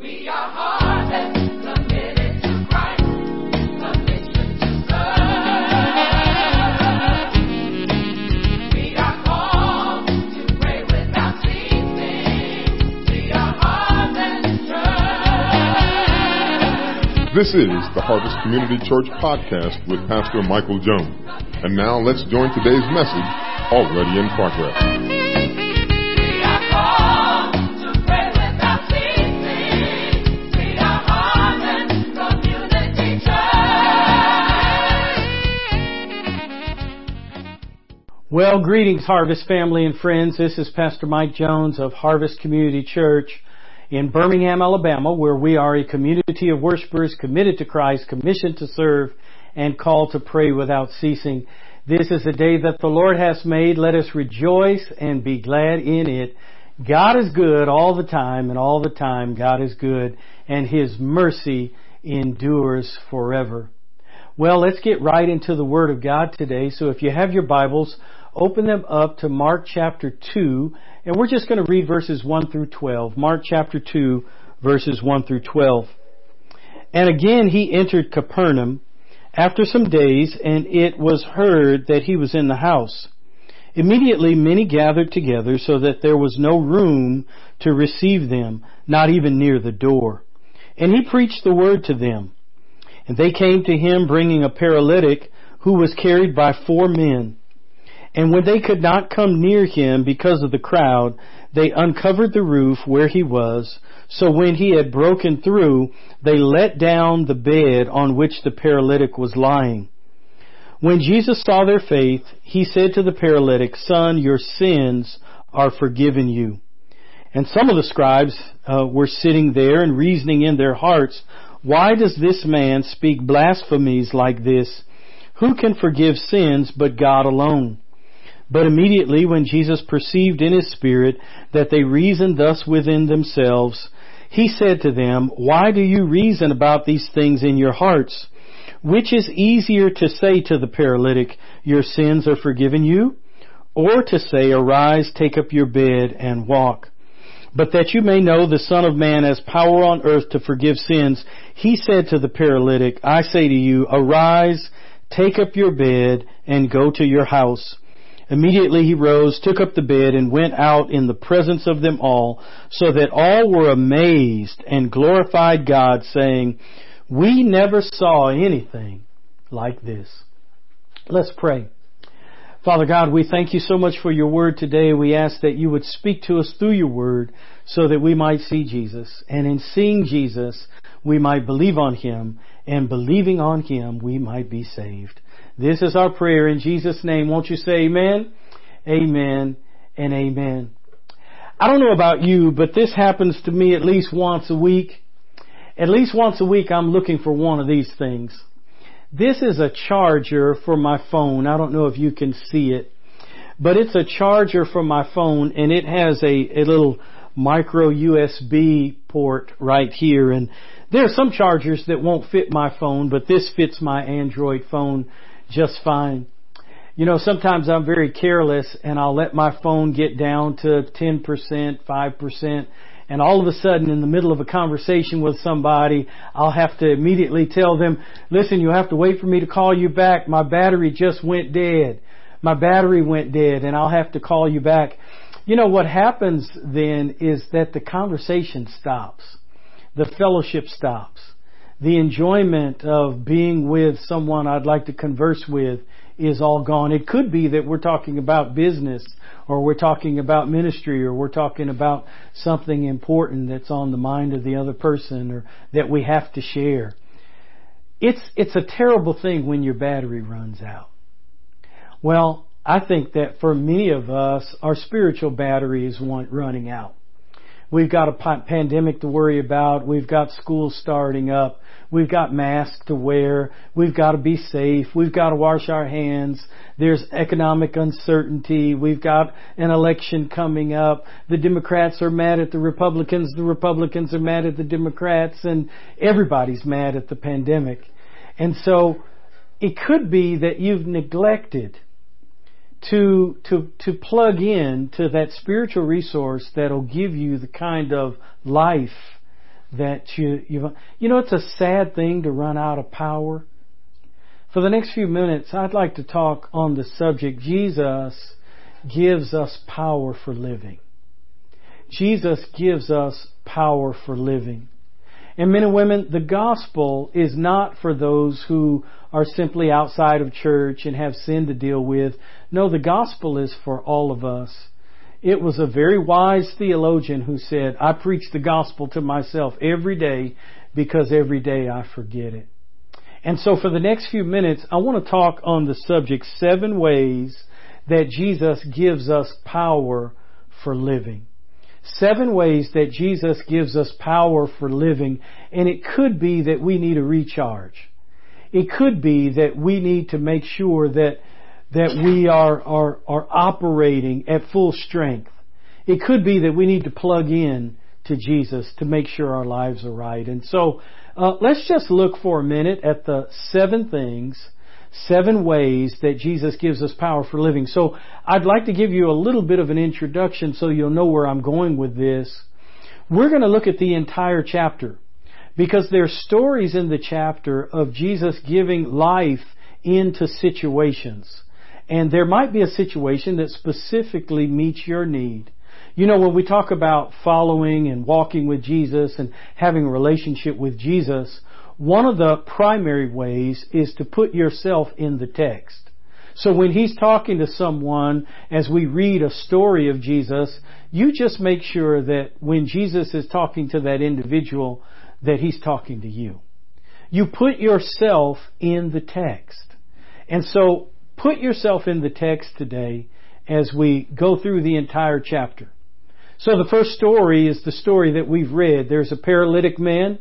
We are. This is the Harvest Community Church podcast with Pastor Michael Jones. And now let's join today's message, already in progress. Well, greetings, Harvest family and friends. This is Pastor Mike Jones of Harvest Community Church in Birmingham, Alabama, where we are a community of worshipers committed to Christ, commissioned to serve, and called to pray without ceasing. This is the day that the Lord has made. Let us rejoice and be glad in it. God is good all the time, and all the time God is good, and His mercy endures forever. Well, let's get right into the Word of God today. So if you have your Bibles, open them up to Mark chapter 2, and we're just going to read verses 1 through 12. Mark chapter 2, verses 1 through 12. And again he entered Capernaum after some days, and it was heard that he was in the house. Immediately many gathered together so that there was no room to receive them, not even near the door. And he preached the word to them. And they came to him bringing a paralytic who was carried by four men. And when they could not come near him because of the crowd, they uncovered the roof where he was. So when he had broken through, they let down the bed on which the paralytic was lying. When Jesus saw their faith, he said to the paralytic, Son, your sins are forgiven you. And some of the scribes uh, were sitting there and reasoning in their hearts, Why does this man speak blasphemies like this? Who can forgive sins but God alone? But immediately when Jesus perceived in his spirit that they reasoned thus within themselves, he said to them, Why do you reason about these things in your hearts? Which is easier to say to the paralytic, Your sins are forgiven you? Or to say, Arise, take up your bed and walk? But that you may know the Son of Man has power on earth to forgive sins, he said to the paralytic, I say to you, Arise, take up your bed and go to your house. Immediately he rose, took up the bed, and went out in the presence of them all, so that all were amazed and glorified God, saying, We never saw anything like this. Let's pray. Father God, we thank you so much for your word today. We ask that you would speak to us through your word so that we might see Jesus. And in seeing Jesus, we might believe on him, and believing on him, we might be saved. This is our prayer in Jesus' name. Won't you say amen? Amen and amen. I don't know about you, but this happens to me at least once a week. At least once a week I'm looking for one of these things. This is a charger for my phone. I don't know if you can see it, but it's a charger for my phone and it has a, a little micro USB port right here and there are some chargers that won't fit my phone, but this fits my Android phone just fine. You know, sometimes I'm very careless and I'll let my phone get down to 10%, 5%, and all of a sudden in the middle of a conversation with somebody, I'll have to immediately tell them, listen, you have to wait for me to call you back. My battery just went dead. My battery went dead and I'll have to call you back. You know, what happens then is that the conversation stops. The fellowship stops the enjoyment of being with someone I'd like to converse with is all gone. It could be that we're talking about business or we're talking about ministry or we're talking about something important that's on the mind of the other person or that we have to share. It's, it's a terrible thing when your battery runs out. Well, I think that for many of us, our spiritual battery is running out. We've got a pandemic to worry about. We've got school starting up. We've got masks to wear. We've got to be safe. We've got to wash our hands. There's economic uncertainty. We've got an election coming up. The Democrats are mad at the Republicans. The Republicans are mad at the Democrats and everybody's mad at the pandemic. And so it could be that you've neglected to to to plug in to that spiritual resource that'll give you the kind of life that you, you, you know, it's a sad thing to run out of power. For the next few minutes, I'd like to talk on the subject Jesus gives us power for living. Jesus gives us power for living. And men and women, the gospel is not for those who are simply outside of church and have sin to deal with. No, the gospel is for all of us. It was a very wise theologian who said, I preach the gospel to myself every day because every day I forget it. And so for the next few minutes, I want to talk on the subject seven ways that Jesus gives us power for living. Seven ways that Jesus gives us power for living, and it could be that we need a recharge. It could be that we need to make sure that that we are, are, are operating at full strength. It could be that we need to plug in to Jesus to make sure our lives are right. And so, uh, let's just look for a minute at the seven things seven ways that Jesus gives us power for living. So I'd like to give you a little bit of an introduction so you'll know where I'm going with this. We're going to look at the entire chapter because there's stories in the chapter of Jesus giving life into situations. And there might be a situation that specifically meets your need. You know, when we talk about following and walking with Jesus and having a relationship with Jesus, one of the primary ways is to put yourself in the text. So when he's talking to someone, as we read a story of Jesus, you just make sure that when Jesus is talking to that individual, that he's talking to you. You put yourself in the text. And so put yourself in the text today as we go through the entire chapter. So the first story is the story that we've read. There's a paralytic man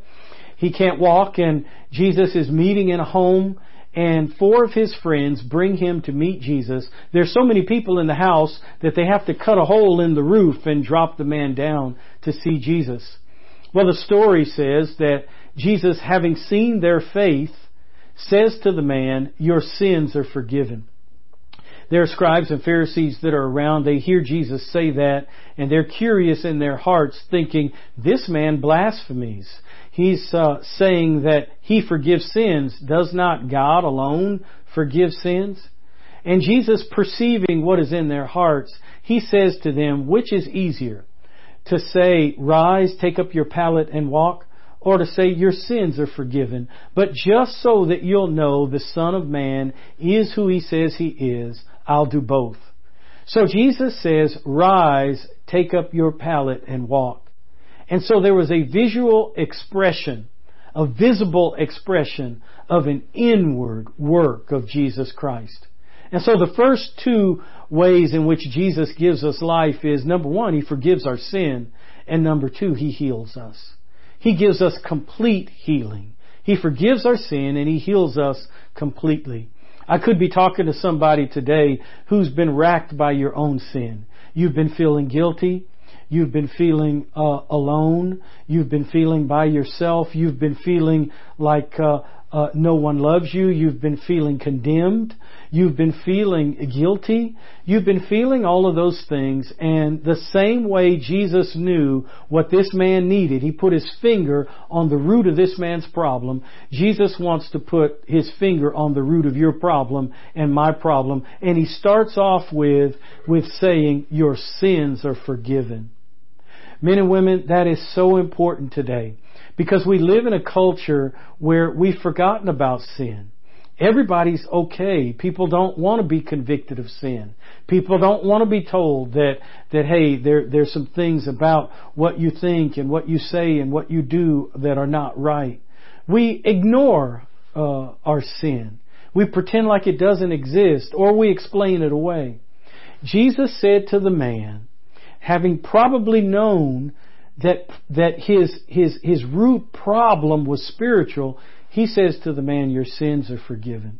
he can't walk and Jesus is meeting in a home and four of his friends bring him to meet Jesus. There's so many people in the house that they have to cut a hole in the roof and drop the man down to see Jesus. Well, the story says that Jesus, having seen their faith, says to the man, your sins are forgiven. There are scribes and Pharisees that are around. They hear Jesus say that and they're curious in their hearts thinking, this man blasphemies he's uh, saying that he forgives sins. Does not God alone forgive sins? And Jesus, perceiving what is in their hearts, he says to them, which is easier? To say, rise, take up your pallet and walk, or to say, your sins are forgiven. But just so that you'll know the Son of Man is who he says he is, I'll do both. So Jesus says, rise, take up your pallet and walk. And so there was a visual expression, a visible expression of an inward work of Jesus Christ. And so the first two ways in which Jesus gives us life is number one, He forgives our sin, and number two, He heals us. He gives us complete healing. He forgives our sin and He heals us completely. I could be talking to somebody today who's been racked by your own sin. You've been feeling guilty. You've been feeling uh, alone. You've been feeling by yourself. You've been feeling like uh, uh, no one loves you. You've been feeling condemned. You've been feeling guilty. You've been feeling all of those things. And the same way Jesus knew what this man needed, he put his finger on the root of this man's problem. Jesus wants to put his finger on the root of your problem and my problem. And he starts off with, with saying, your sins are forgiven. Men and women, that is so important today because we live in a culture where we've forgotten about sin. Everybody's okay. People don't want to be convicted of sin. People don't want to be told that, that hey, there, there's some things about what you think and what you say and what you do that are not right. We ignore uh, our sin. We pretend like it doesn't exist or we explain it away. Jesus said to the man, having probably known that, that his, his, his root problem was spiritual, he says to the man, your sins are forgiven.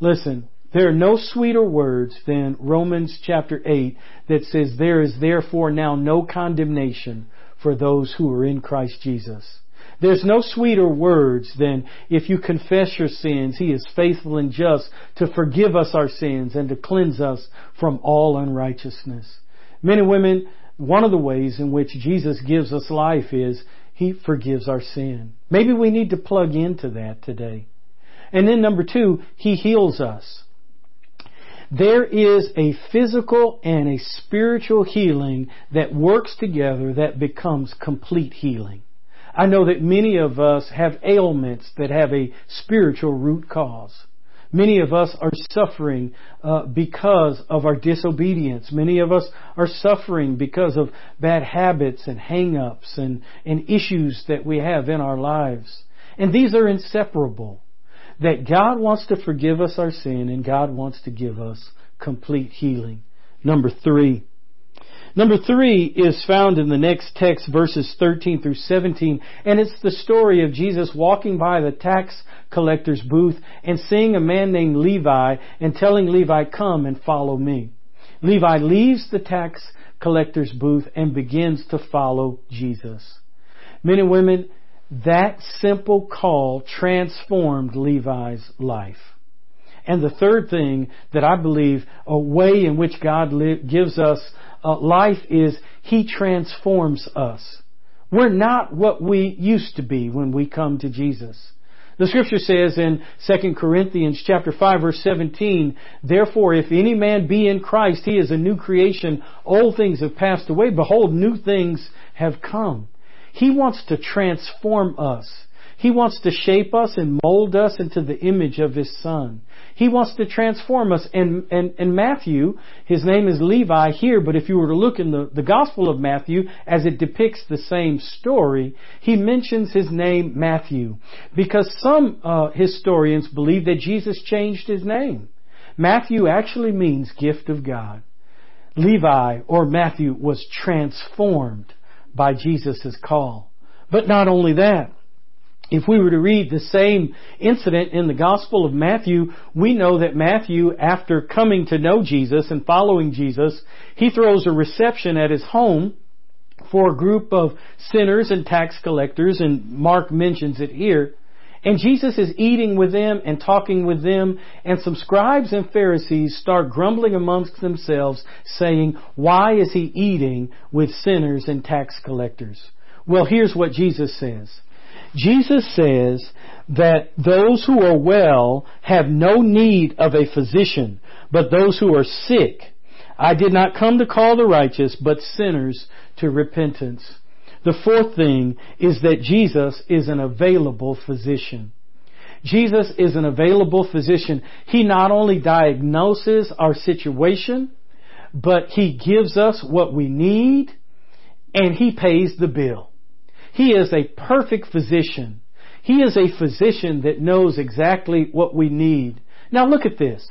Listen, there are no sweeter words than Romans chapter 8 that says, there is therefore now no condemnation for those who are in Christ Jesus. There's no sweeter words than if you confess your sins, He is faithful and just to forgive us our sins and to cleanse us from all unrighteousness. Men and women, one of the ways in which Jesus gives us life is He forgives our sin. Maybe we need to plug into that today. And then number two, He heals us. There is a physical and a spiritual healing that works together that becomes complete healing. I know that many of us have ailments that have a spiritual root cause. Many of us are suffering uh, because of our disobedience. Many of us are suffering because of bad habits and hang-ups and, and issues that we have in our lives. And these are inseparable. That God wants to forgive us our sin and God wants to give us complete healing. Number three. Number three is found in the next text, verses 13 through 17, and it's the story of Jesus walking by the tax collector's booth and seeing a man named Levi and telling Levi, come and follow me. Levi leaves the tax collector's booth and begins to follow Jesus. Men and women, that simple call transformed Levi's life. And the third thing that I believe, a way in which God gives us uh, life is He transforms us. We're not what we used to be when we come to Jesus. The scripture says in 2 Corinthians chapter 5 verse 17, Therefore if any man be in Christ, he is a new creation. Old things have passed away. Behold, new things have come. He wants to transform us. He wants to shape us and mold us into the image of His Son. He wants to transform us. And, and, and Matthew, his name is Levi here, but if you were to look in the, the Gospel of Matthew as it depicts the same story, he mentions his name Matthew. Because some uh, historians believe that Jesus changed his name. Matthew actually means gift of God. Levi or Matthew was transformed by Jesus' call. But not only that, if we were to read the same incident in the Gospel of Matthew, we know that Matthew, after coming to know Jesus and following Jesus, he throws a reception at his home for a group of sinners and tax collectors, and Mark mentions it here. And Jesus is eating with them and talking with them, and some scribes and Pharisees start grumbling amongst themselves, saying, Why is he eating with sinners and tax collectors? Well, here's what Jesus says. Jesus says that those who are well have no need of a physician, but those who are sick. I did not come to call the righteous, but sinners to repentance. The fourth thing is that Jesus is an available physician. Jesus is an available physician. He not only diagnoses our situation, but He gives us what we need and He pays the bill. He is a perfect physician. He is a physician that knows exactly what we need. Now look at this.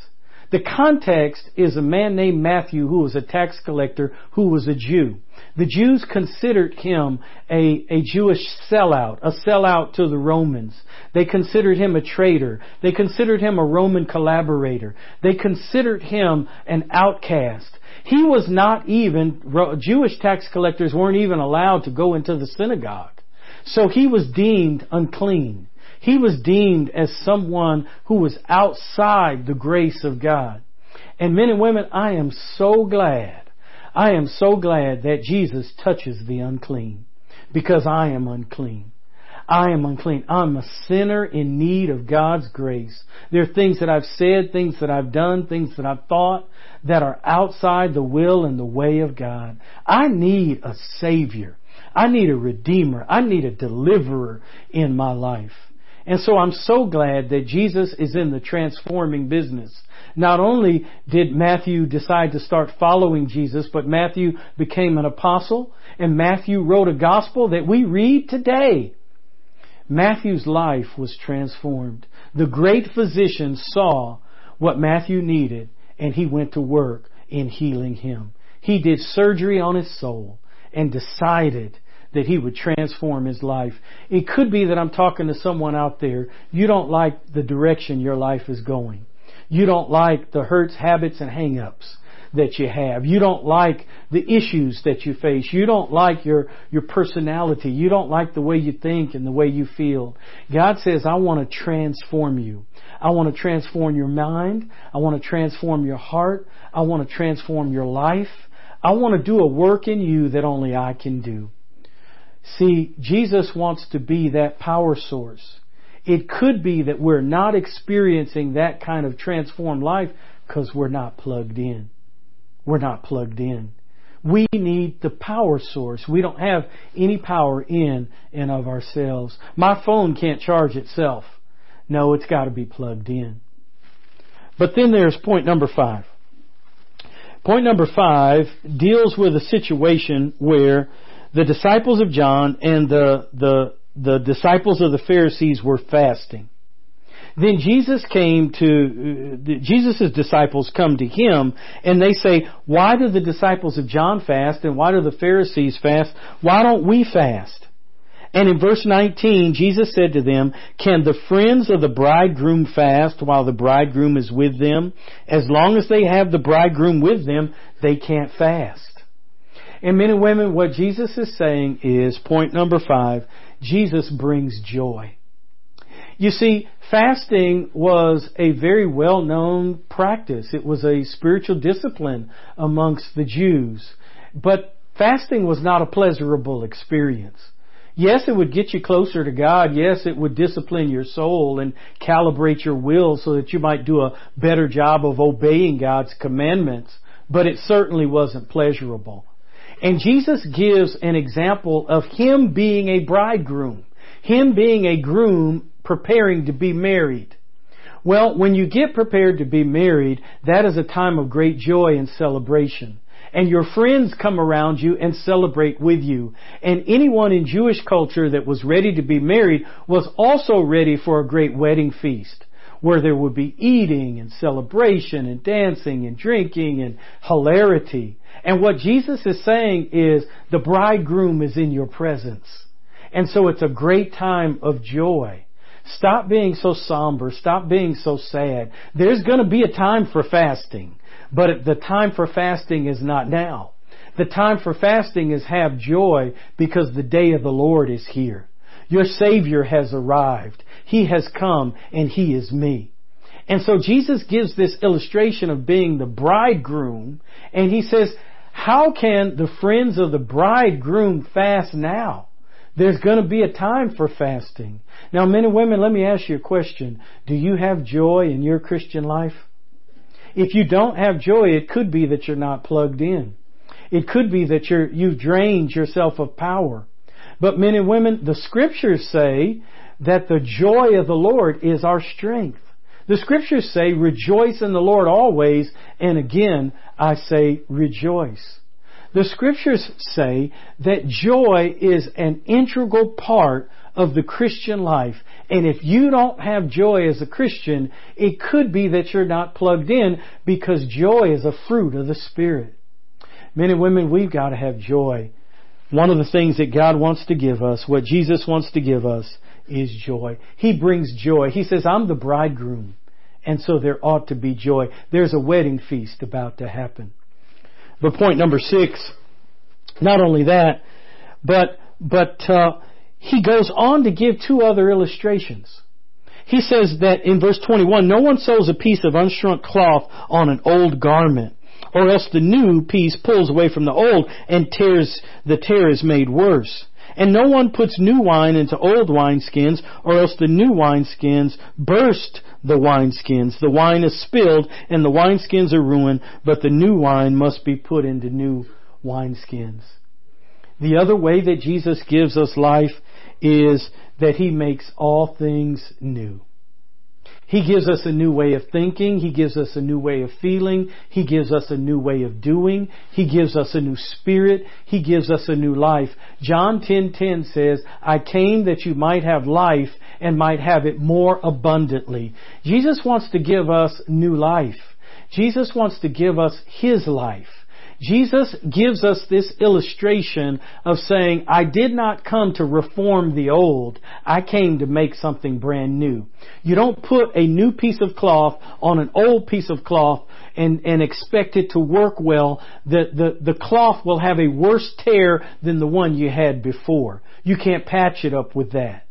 The context is a man named Matthew who was a tax collector who was a Jew. The Jews considered him a, a Jewish sellout, a sellout to the Romans. They considered him a traitor. They considered him a Roman collaborator. They considered him an outcast. He was not even, Jewish tax collectors weren't even allowed to go into the synagogue. So he was deemed unclean. He was deemed as someone who was outside the grace of God. And men and women, I am so glad, I am so glad that Jesus touches the unclean because I am unclean. I am unclean. I'm a sinner in need of God's grace. There are things that I've said, things that I've done, things that I've thought that are outside the will and the way of God. I need a Savior. I need a Redeemer. I need a deliverer in my life. And so I'm so glad that Jesus is in the transforming business. Not only did Matthew decide to start following Jesus, but Matthew became an apostle and Matthew wrote a gospel that we read today. Matthew's life was transformed. The great physician saw what Matthew needed and he went to work in healing him. He did surgery on his soul and decided that he would transform his life. It could be that I'm talking to someone out there. You don't like the direction your life is going. You don't like the hurts, habits, and hang-ups that you have. You don't like the issues that you face. You don't like your, your personality. You don't like the way you think and the way you feel. God says, I want to transform you. I want to transform your mind. I want to transform your heart. I want to transform your life. I want to do a work in you that only I can do. See, Jesus wants to be that power source. It could be that we're not experiencing that kind of transformed life because we're not plugged in. We're not plugged in. We need the power source. We don't have any power in and of ourselves. My phone can't charge itself. No, it's got to be plugged in. But then there's point number five. Point number five deals with a situation where the disciples of John and the, the, the disciples of the Pharisees were fasting. Then Jesus came to, uh, Jesus' disciples come to him and they say, why do the disciples of John fast and why do the Pharisees fast? Why don't we fast? And in verse 19, Jesus said to them, Can the friends of the bridegroom fast while the bridegroom is with them? As long as they have the bridegroom with them, they can't fast. And men and women, what Jesus is saying is, point number five, Jesus brings joy. You see, fasting was a very well known practice. It was a spiritual discipline amongst the Jews. But fasting was not a pleasurable experience. Yes, it would get you closer to God. Yes, it would discipline your soul and calibrate your will so that you might do a better job of obeying God's commandments. But it certainly wasn't pleasurable. And Jesus gives an example of Him being a bridegroom. Him being a groom preparing to be married. Well, when you get prepared to be married, that is a time of great joy and celebration. And your friends come around you and celebrate with you. And anyone in Jewish culture that was ready to be married was also ready for a great wedding feast where there would be eating and celebration and dancing and drinking and hilarity. And what Jesus is saying is the bridegroom is in your presence. And so it's a great time of joy. Stop being so somber. Stop being so sad. There's going to be a time for fasting, but the time for fasting is not now. The time for fasting is have joy because the day of the Lord is here. Your Savior has arrived. He has come and He is me. And so Jesus gives this illustration of being the bridegroom and He says, how can the friends of the bridegroom fast now? There's going to be a time for fasting. Now, men and women, let me ask you a question. Do you have joy in your Christian life? If you don't have joy, it could be that you're not plugged in. It could be that you're, you've drained yourself of power. But men and women, the scriptures say that the joy of the Lord is our strength. The scriptures say, rejoice in the Lord always, and again, I say, rejoice. The scriptures say that joy is an integral part of the Christian life. And if you don't have joy as a Christian, it could be that you're not plugged in because joy is a fruit of the Spirit. Men and women, we've got to have joy. One of the things that God wants to give us, what Jesus wants to give us, is joy. He brings joy. He says, I'm the bridegroom. And so there ought to be joy. There's a wedding feast about to happen. But point number six, not only that, but, but, uh, he goes on to give two other illustrations. He says that in verse 21, no one sews a piece of unshrunk cloth on an old garment, or else the new piece pulls away from the old and tears, the tear is made worse. And no one puts new wine into old wineskins, or else the new wineskins burst the wineskins. The wine is spilled, and the wineskins are ruined, but the new wine must be put into new wineskins. The other way that Jesus gives us life is that He makes all things new. He gives us a new way of thinking. He gives us a new way of feeling. He gives us a new way of doing. He gives us a new spirit. He gives us a new life. John 10:10 says, "I came that you might have life and might have it more abundantly." Jesus wants to give us new life. Jesus wants to give us his life. Jesus gives us this illustration of saying, I did not come to reform the old. I came to make something brand new. You don't put a new piece of cloth on an old piece of cloth and, and expect it to work well. The, the, the cloth will have a worse tear than the one you had before. You can't patch it up with that.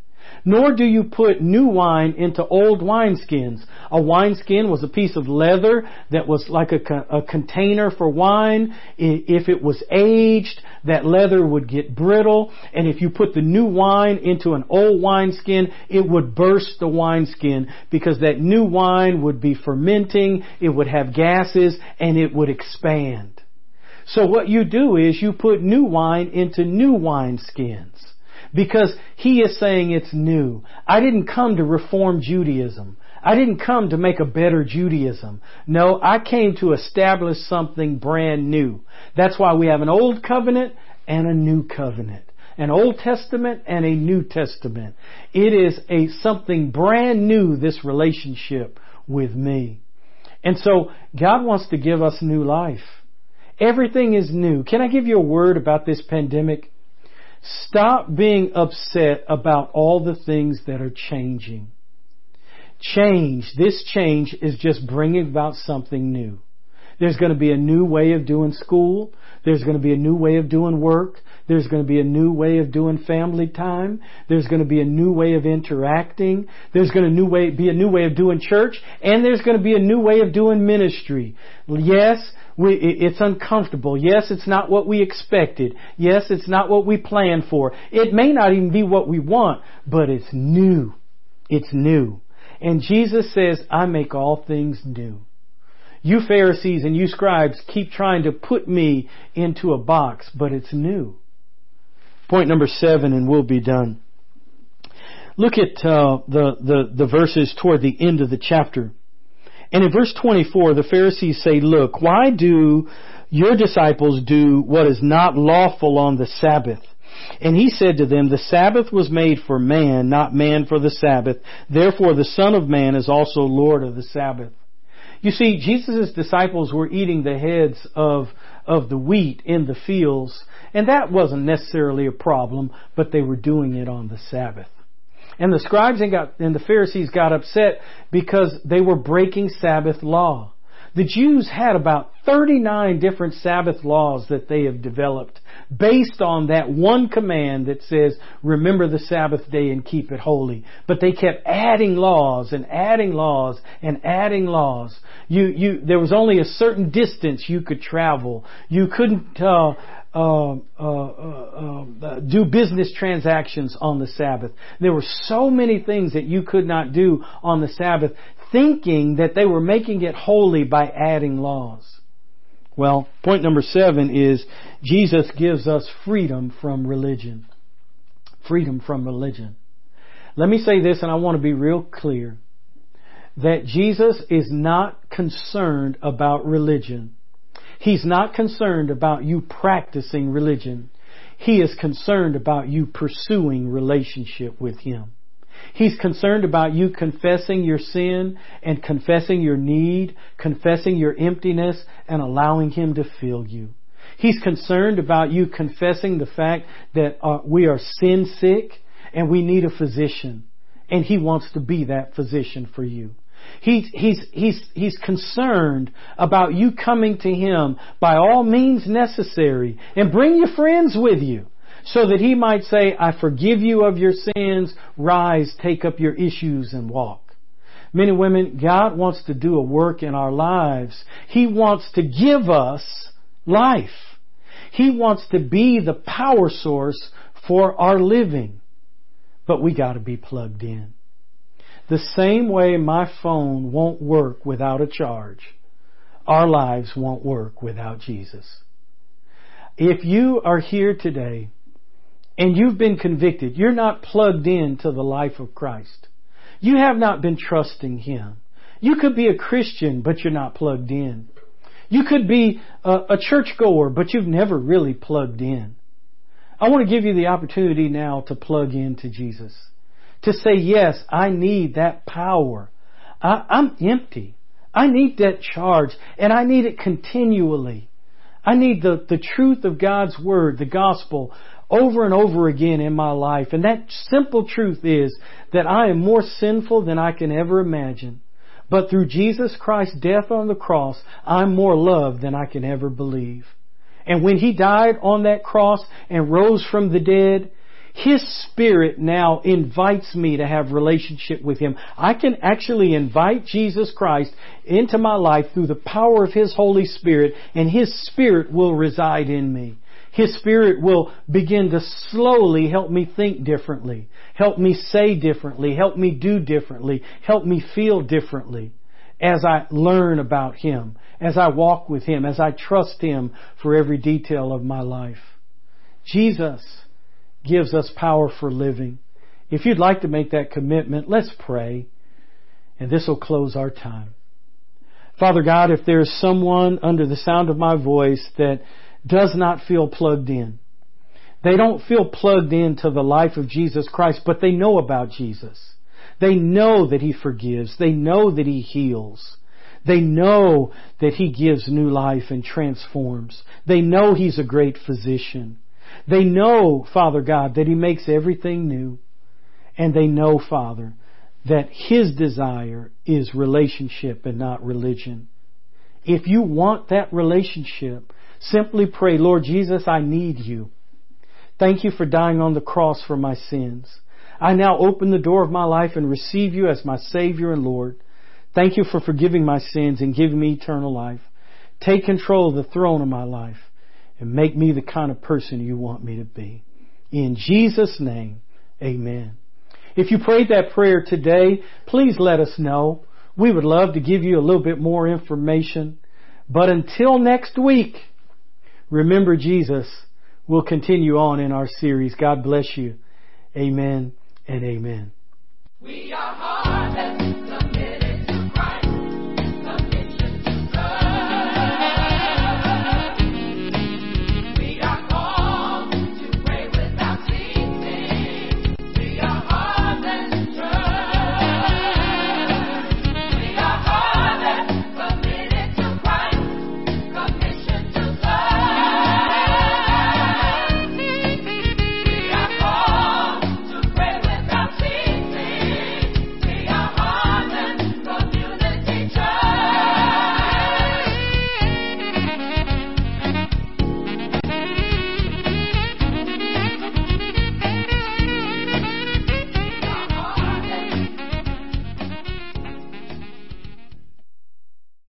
Nor do you put new wine into old wineskins. A wineskin was a piece of leather that was like a, a, container for wine. If it was aged, that leather would get brittle. And if you put the new wine into an old wineskin, it would burst the wineskin because that new wine would be fermenting, it would have gases, and it would expand. So what you do is you put new wine into new wineskins because he is saying it's new. I didn't come to reform Judaism. I didn't come to make a better Judaism. No, I came to establish something brand new. That's why we have an old covenant and a new covenant. An Old Testament and a New Testament. It is a something brand new, this relationship with me. And so God wants to give us new life. Everything is new. Can I give you a word about this pandemic? Stop being upset about all the things that are changing. Change, this change is just bringing about something new. There's going to be a new way of doing school. There's going to be a new way of doing work. There's going to be a new way of doing family time. There's going to be a new way of interacting. There's going to new way, be a new way of doing church. And there's going to be a new way of doing ministry. Yes, we, it's uncomfortable. Yes, it's not what we expected. Yes, it's not what we planned for. It may not even be what we want, but it's new. It's new. And Jesus says, I make all things new. You Pharisees and you scribes keep trying to put me into a box, but it's new. Point number seven, and we'll be done. Look at uh, the, the, the verses toward the end of the chapter. And in verse 24, the Pharisees say, look, why do your disciples do what is not lawful on the Sabbath? And he said to them, the Sabbath was made for man, not man for the Sabbath. Therefore the Son of Man is also Lord of the Sabbath. You see, Jesus' disciples were eating the heads of, of the wheat in the fields, and that wasn't necessarily a problem, but they were doing it on the Sabbath. And the scribes and, got, and the Pharisees got upset because they were breaking Sabbath law. The Jews had about 39 different Sabbath laws that they have developed based on that one command that says, remember the Sabbath day and keep it holy. But they kept adding laws and adding laws and adding laws. You, you, there was only a certain distance you could travel. You couldn't, uh, uh, uh, uh, do business transactions on the Sabbath. There were so many things that you could not do on the Sabbath, thinking that they were making it holy by adding laws. Well, point number seven is Jesus gives us freedom from religion. Freedom from religion. Let me say this, and I want to be real clear that Jesus is not concerned about religion. He's not concerned about you practicing religion. He is concerned about you pursuing relationship with Him. He's concerned about you confessing your sin and confessing your need, confessing your emptiness and allowing Him to fill you. He's concerned about you confessing the fact that uh, we are sin sick and we need a physician. And He wants to be that physician for you. He's, he's, he's, he's concerned about you coming to Him by all means necessary and bring your friends with you so that He might say, I forgive you of your sins, rise, take up your issues and walk. Men and women, God wants to do a work in our lives. He wants to give us life. He wants to be the power source for our living. But we gotta be plugged in. The same way my phone won't work without a charge, our lives won't work without Jesus. If you are here today and you've been convicted, you're not plugged in to the life of Christ. You have not been trusting Him. You could be a Christian, but you're not plugged in. You could be a, a churchgoer, but you've never really plugged in. I want to give you the opportunity now to plug in to Jesus to say, yes, I need that power. I, I'm empty. I need that charge and I need it continually. I need the, the truth of God's Word, the gospel, over and over again in my life. And that simple truth is that I am more sinful than I can ever imagine. But through Jesus Christ's death on the cross, I'm more loved than I can ever believe. And when He died on that cross and rose from the dead, His Spirit now invites me to have relationship with Him. I can actually invite Jesus Christ into my life through the power of His Holy Spirit and His Spirit will reside in me. His Spirit will begin to slowly help me think differently, help me say differently, help me do differently, help me feel differently as I learn about Him, as I walk with Him, as I trust Him for every detail of my life. Jesus gives us power for living. If you'd like to make that commitment, let's pray. And this will close our time. Father God, if there's someone under the sound of my voice that does not feel plugged in, they don't feel plugged into the life of Jesus Christ, but they know about Jesus. They know that He forgives. They know that He heals. They know that He gives new life and transforms. They know He's a great physician. They know, Father God, that He makes everything new. And they know, Father, that His desire is relationship and not religion. If you want that relationship, simply pray, Lord Jesus, I need you. Thank you for dying on the cross for my sins. I now open the door of my life and receive you as my Savior and Lord. Thank you for forgiving my sins and giving me eternal life. Take control of the throne of my life and make me the kind of person you want me to be. In Jesus' name, amen. If you prayed that prayer today, please let us know. We would love to give you a little bit more information. But until next week, remember Jesus. We'll continue on in our series. God bless you. Amen and amen.